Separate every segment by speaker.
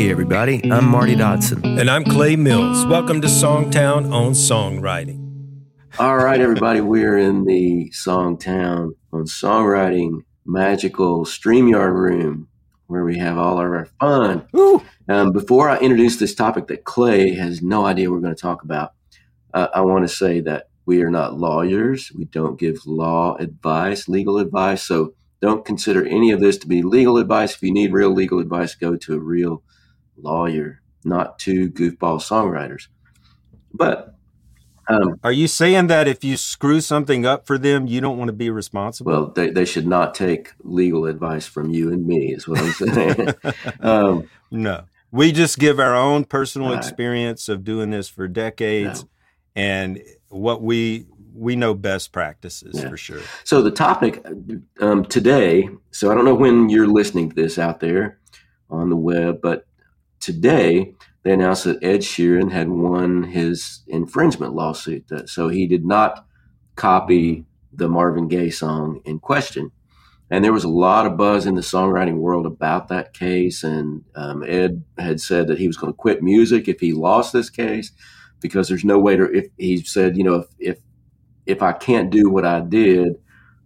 Speaker 1: Hey, everybody, I'm Marty Dodson.
Speaker 2: And I'm Clay Mills. Welcome to Songtown on Songwriting.
Speaker 3: All right, everybody, we're in the Songtown on Songwriting magical StreamYard room where we have all of our fun. Um, before I introduce this topic that Clay has no idea we're going to talk about, uh, I want to say that we are not lawyers. We don't give law advice, legal advice. So don't consider any of this to be legal advice. If you need real legal advice, go to a real lawyer, not two goofball songwriters. But
Speaker 2: um, are you saying that if you screw something up for them, you don't want to be responsible?
Speaker 3: Well, they, they should not take legal advice from you and me, is what I'm saying.
Speaker 2: um, no, we just give our own personal right. experience of doing this for decades, no. and what we we know best practices yeah. for sure.
Speaker 3: So the topic um, today. So I don't know when you're listening to this out there on the web, but today they announced that Ed Sheeran had won his infringement lawsuit. That, so he did not copy the Marvin Gaye song in question. And there was a lot of buzz in the songwriting world about that case. And um, Ed had said that he was going to quit music if he lost this case because there's no way to, if he said, you know, if, if if I can't do what I did,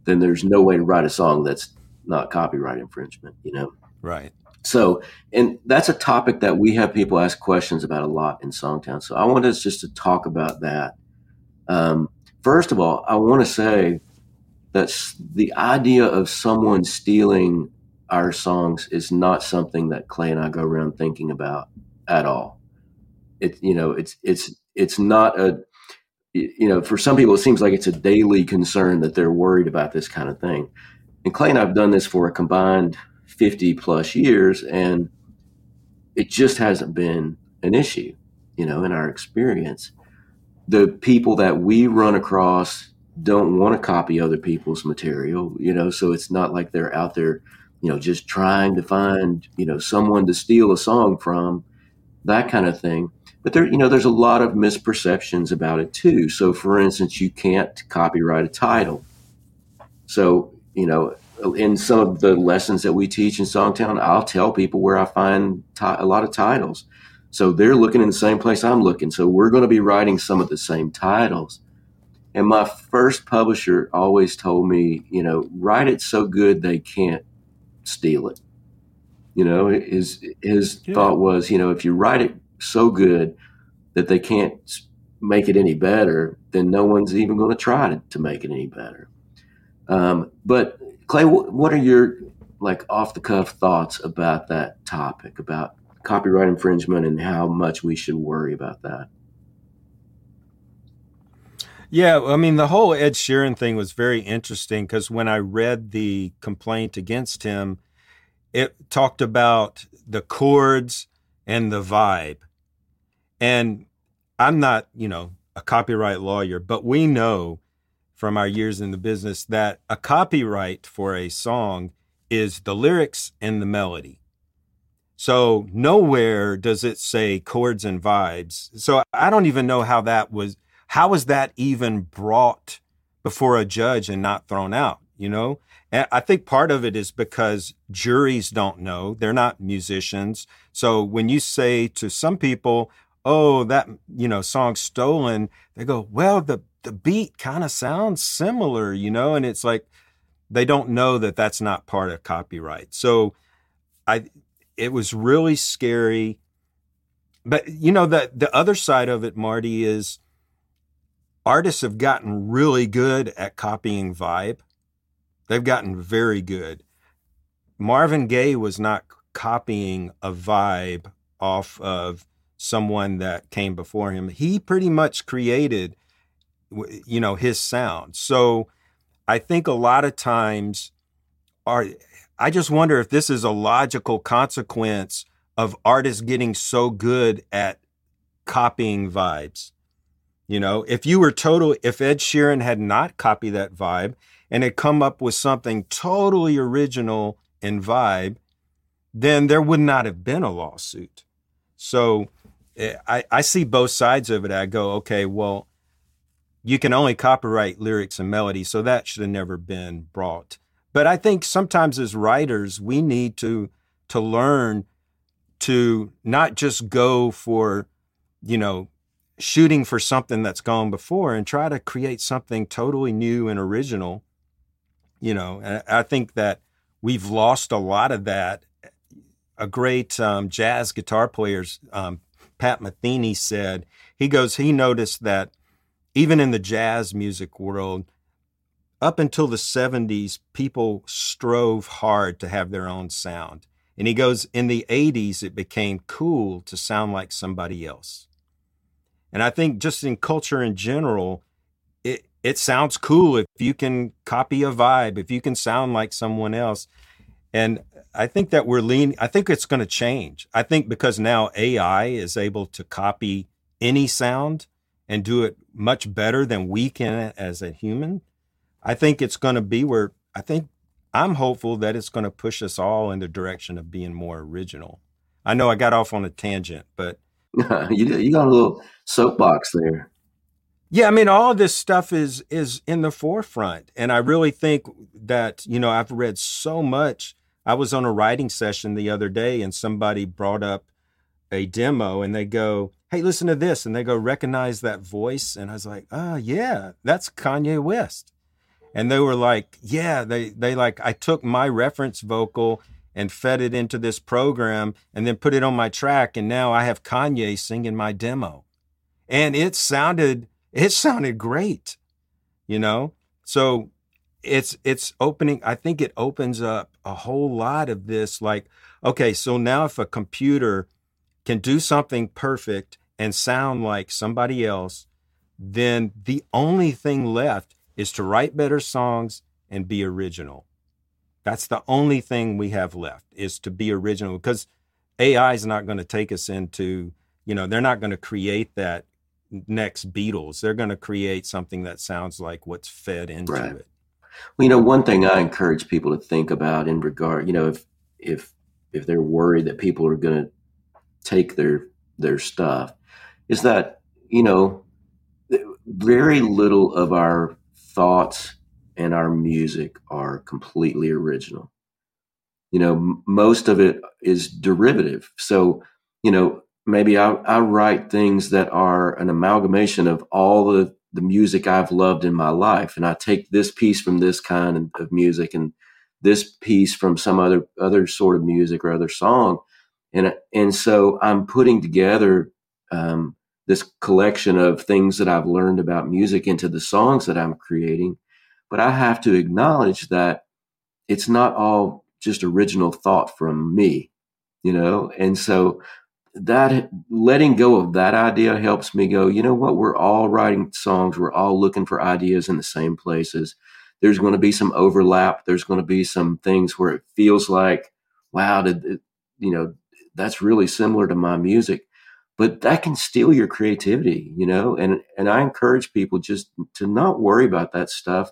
Speaker 3: then there's no way to write a song that's not copyright infringement, you know?
Speaker 2: Right.
Speaker 3: So, and that's a topic that we have people ask questions about a lot in Songtown. So I want us just to talk about that. Um, first of all, I want to say that the idea of someone stealing our songs is not something that Clay and I go around thinking about at all. It, you know, it's, it's, it's not a, you know, for some people, it seems like it's a daily concern that they're worried about this kind of thing. And Clay and I have done this for a combined 50 plus years, and it just hasn't been an issue, you know, in our experience. The people that we run across don't want to copy other people's material, you know, so it's not like they're out there, you know, just trying to find, you know, someone to steal a song from, that kind of thing but there, you know, there's a lot of misperceptions about it too. So, for instance, you can't copyright a title. So, you know, in some of the lessons that we teach in Songtown, I'll tell people where I find t- a lot of titles. So they're looking in the same place I'm looking. So we're going to be writing some of the same titles. And my first publisher always told me, you know, write it so good they can't steal it. You know, his his yeah. thought was, you know, if you write it so good that they can't make it any better, then no one's even going to try to, to make it any better. Um, but Clay, what are your like off the cuff thoughts about that topic about copyright infringement and how much we should worry about that?
Speaker 2: Yeah, I mean, the whole Ed Sheeran thing was very interesting because when I read the complaint against him, it talked about the chords and the vibe. And I'm not, you know, a copyright lawyer, but we know from our years in the business that a copyright for a song is the lyrics and the melody. So nowhere does it say chords and vibes. So I don't even know how that was how was that even brought before a judge and not thrown out, you know? And I think part of it is because juries don't know. They're not musicians. So when you say to some people, oh, that, you know, song stolen, they go, well, the, the beat kind of sounds similar, you know, and it's like they don't know that that's not part of copyright. So I, it was really scary. But, you know, the, the other side of it, Marty, is artists have gotten really good at copying vibe. They've gotten very good. Marvin Gaye was not copying a vibe off of someone that came before him. He pretty much created, you know, his sound. So I think a lot of times are I just wonder if this is a logical consequence of artists getting so good at copying vibes. You know, if you were total, if Ed Sheeran had not copied that vibe and had come up with something totally original in vibe, then there would not have been a lawsuit. So Eh, I, I see both sides of it. I go, okay, well, you can only copyright lyrics and melody, so that should have never been brought. But I think sometimes as writers, we need to to learn to not just go for, you know, shooting for something that's gone before and try to create something totally new and original. You know, and I think that we've lost a lot of that. A great um, jazz guitar player, um, Pat Metheny, said he goes, he noticed that even in the jazz music world, up until the 70s, people strove hard to have their own sound. And he goes, in the 80s, it became cool to sound like somebody else. And I think just in culture in general, it, it sounds cool if you can copy a vibe, if you can sound like someone else. And I think that we're leaning, I think it's going to change. I think because now AI is able to copy any sound and do it much better than we can as a human. I think it's going to be where I think I'm hopeful that it's going to push us all in the direction of being more original. I know I got off on a tangent, but
Speaker 3: you you got a little soapbox there.
Speaker 2: Yeah, I mean, all this stuff is is in the forefront, and I really think that you know I've read so much. I was on a writing session the other day, and somebody brought up a demo, and they go, "Hey, listen to this," and they go, "Recognize that voice?" And I was like, "Oh yeah, that's Kanye West." And they were like, "Yeah, they they like I took my reference vocal." and fed it into this program and then put it on my track and now I have Kanye singing my demo. And it sounded it sounded great. You know? So it's it's opening I think it opens up a whole lot of this like okay, so now if a computer can do something perfect and sound like somebody else, then the only thing left is to write better songs and be original. That's the only thing we have left is to be original because AI is not going to take us into, you know, they're not going to create that next Beatles. They're going to create something that sounds like what's fed into right. it.
Speaker 3: Well, you know, one thing I encourage people to think about in regard, you know, if if if they're worried that people are going to take their their stuff, is that you know, very little of our thoughts and our music are completely original. You know, m- most of it is derivative. So, you know, maybe I, I write things that are an amalgamation of all the, the music I've loved in my life. And I take this piece from this kind of music and this piece from some other, other sort of music or other song. And, and so I'm putting together, um, this collection of things that I've learned about music into the songs that I'm creating. But I have to acknowledge that it's not all just original thought from me, you know? And so that letting go of that idea helps me go, you know what? We're all writing songs. We're all looking for ideas in the same places. There's going to be some overlap. There's going to be some things where it feels like, wow, did you know, that's really similar to my music but that can steal your creativity you know? And and i encourage people just to not worry about that stuff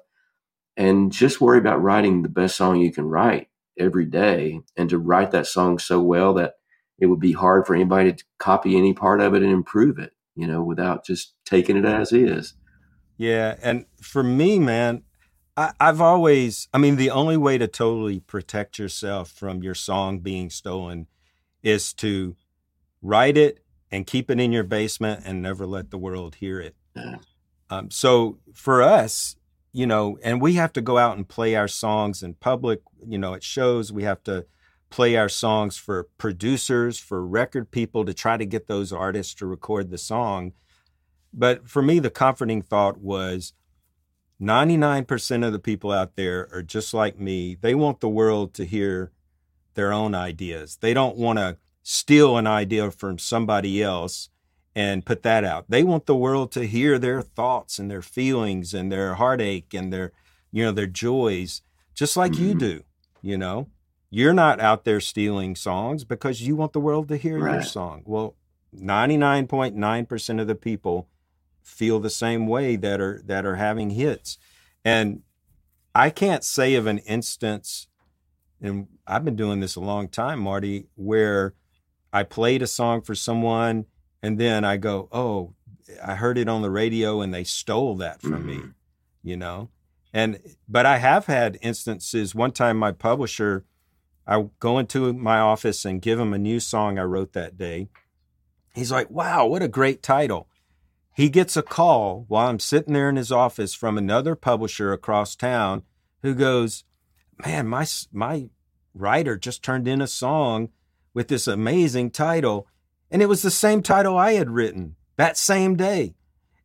Speaker 3: and just worry about writing the best song you can write every day and to write that song so well that it would be hard for anybody to copy any part of it and improve it you know without just taking it as is.
Speaker 2: Yeah and for me man I, i've always i mean the only way to totally protect yourself from your song being stolen is to write it and keep it in your basement and never let the world hear it yeah. um, so for us you know, and we have to go out and play our songs in public, you know, at shows. We have to play our songs for producers, for record people to try to get those artists to record the song. But for me, the comforting thought was 99% of the people out there are just like me. They want the world to hear their own ideas. They don't want to steal an idea from somebody else and put that out. They want the world to hear their thoughts and their feelings and their heartache and their, you know, their joys, just like mm-hmm. you do. You know, you're not out there stealing songs because you want the world to hear right. your song. Well, 99.9% of the people feel the same way that are that are having hits. And I can't say of an instance and I've been doing this a long time, Marty, where I played a song for someone and then I go, oh, I heard it on the radio and they stole that from mm-hmm. me, you know? And, but I have had instances. One time my publisher I go into my office and give him a new song I wrote that day. He's like, wow, what a great title. He gets a call while I'm sitting there in his office from another publisher across town who goes, man, my, my writer just turned in a song with this amazing title. And it was the same title I had written that same day.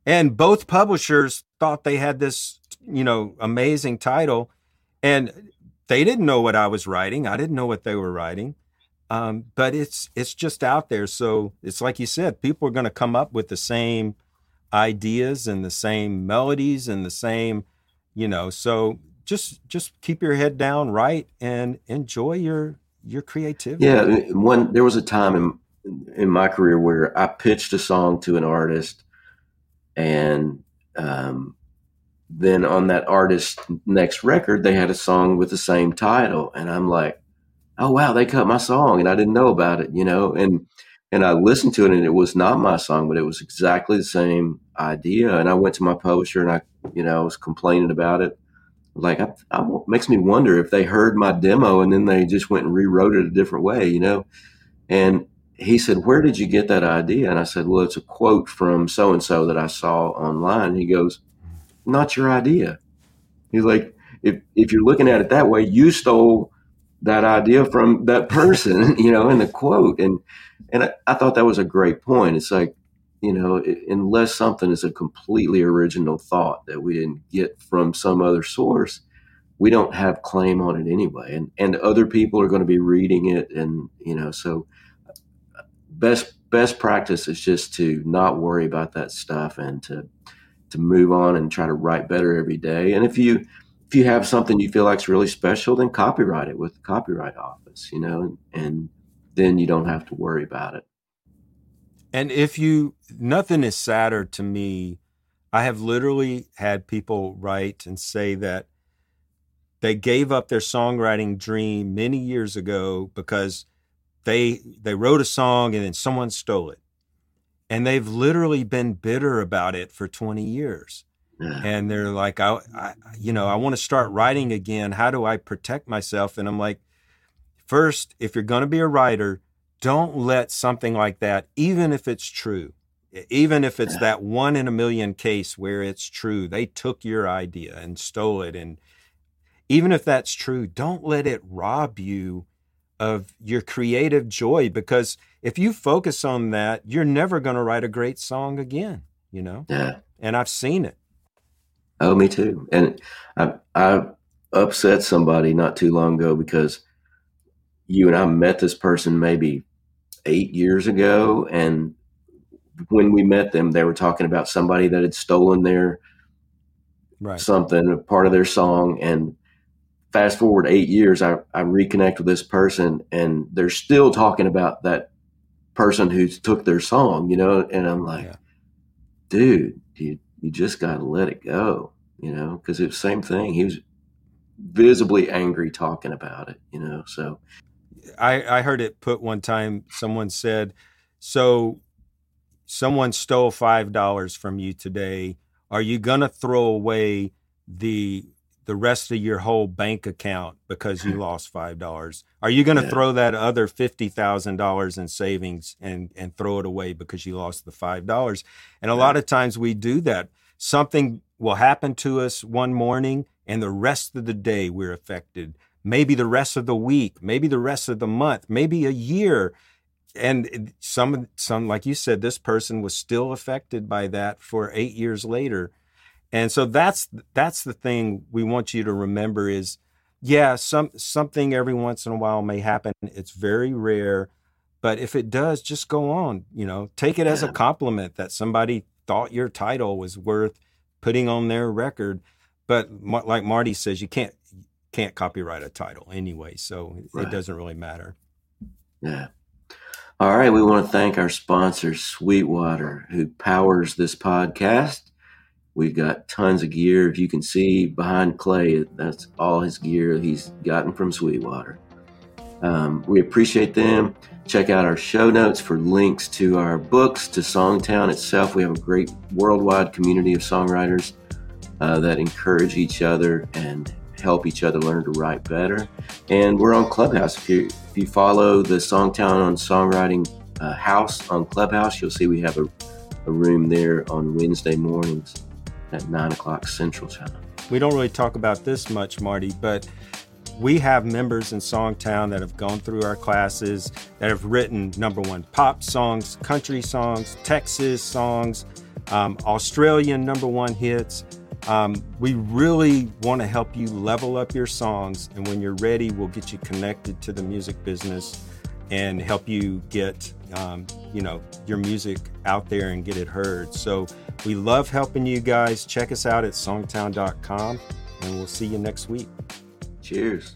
Speaker 2: And both publishers thought they had this, you know, amazing title. And they didn't know what I was writing. I didn't know what they were writing. Um, but it's it's just out there. So it's like you said, people are going to come up with the same ideas and the same melodies and the same, you know. So just just keep your head down, write, and enjoy your your creativity.
Speaker 3: Yeah, one there was a time in in my career where I pitched a song to an artist, and um, then on that artist's next record, they had a song with the same title, and I'm like, oh wow, they cut my song, and I didn't know about it, you know, and and I listened to it, and it was not my song, but it was exactly the same idea, and I went to my publisher, and I, you know, I was complaining about it, like, I, I, makes me wonder if they heard my demo and then they just went and rewrote it a different way, you know, and he said, Where did you get that idea? And I said, Well, it's a quote from so and so that I saw online. he goes, Not your idea. He's like, if, if you're looking at it that way, you stole that idea from that person, you know, in the quote. And and I, I thought that was a great point. It's like, you know, it, unless something is a completely original thought that we didn't get from some other source, we don't have claim on it anyway. And and other people are going to be reading it, and you know, so uh, best best practice is just to not worry about that stuff and to to move on and try to write better every day. And if you if you have something you feel like is really special, then copyright it with the copyright office, you know, and, and then you don't have to worry about it.
Speaker 2: And if you nothing is sadder to me, I have literally had people write and say that they gave up their songwriting dream many years ago because they they wrote a song and then someone stole it. And they've literally been bitter about it for 20 years. Yeah. and they're like I, I you know i want to start writing again. How do i protect myself? And i'm like first if you're going to be a writer don't let something like that even if it's true even if it's that one in a million case where it's true they took your idea and stole it and even if that's true don't let it rob you of your creative joy because if you focus on that, you're never going to write a great song again, you know?
Speaker 3: Yeah.
Speaker 2: And I've seen it.
Speaker 3: Oh, me too. And I, I upset somebody not too long ago because you and I met this person maybe eight years ago. And when we met them, they were talking about somebody that had stolen their right. something, a part of their song. And fast forward eight years, I, I reconnect with this person and they're still talking about that person who took their song, you know, and I'm like, yeah. dude, you, you just got to let it go, you know, because it's the same thing. He was visibly angry talking about it, you know, so.
Speaker 2: I, I heard it put one time, someone said, so someone stole $5 from you today. Are you going to throw away the the rest of your whole bank account because you lost five dollars? Are you going to yeah. throw that other fifty thousand dollars in savings and and throw it away because you lost the five dollars? And a lot of times we do that. Something will happen to us one morning, and the rest of the day we're affected. Maybe the rest of the week, maybe the rest of the month, maybe a year. And some, some, like you said, this person was still affected by that for eight years later and so that's that's the thing we want you to remember is yeah, some something every once in a while may happen. It's very rare, but if it does, just go on, you know, take it as a compliment that somebody thought your title was worth putting on their record. But like Marty says, you can't can't copyright a title anyway, so right. it doesn't really matter.
Speaker 3: Yeah. All right, we want to thank our sponsor, Sweetwater, who powers this podcast. We've got tons of gear. If you can see behind Clay, that's all his gear he's gotten from Sweetwater. Um, we appreciate them. Check out our show notes for links to our books, to Songtown itself. We have a great worldwide community of songwriters uh, that encourage each other and help each other learn to write better. And we're on Clubhouse. If you if you follow the Songtown on Songwriting uh, House on Clubhouse, you'll see we have a, a room there on Wednesday mornings at nine o'clock Central Time.
Speaker 2: We don't really talk about this much, Marty, but we have members in Songtown that have gone through our classes that have written number one pop songs, country songs, Texas songs, um, Australian number one hits. Um, we really want to help you level up your songs, and when you're ready, we'll get you connected to the music business and help you get um, you know your music out there and get it heard. So we love helping you guys. Check us out at songtown.com, and we'll see you next week.
Speaker 3: Cheers.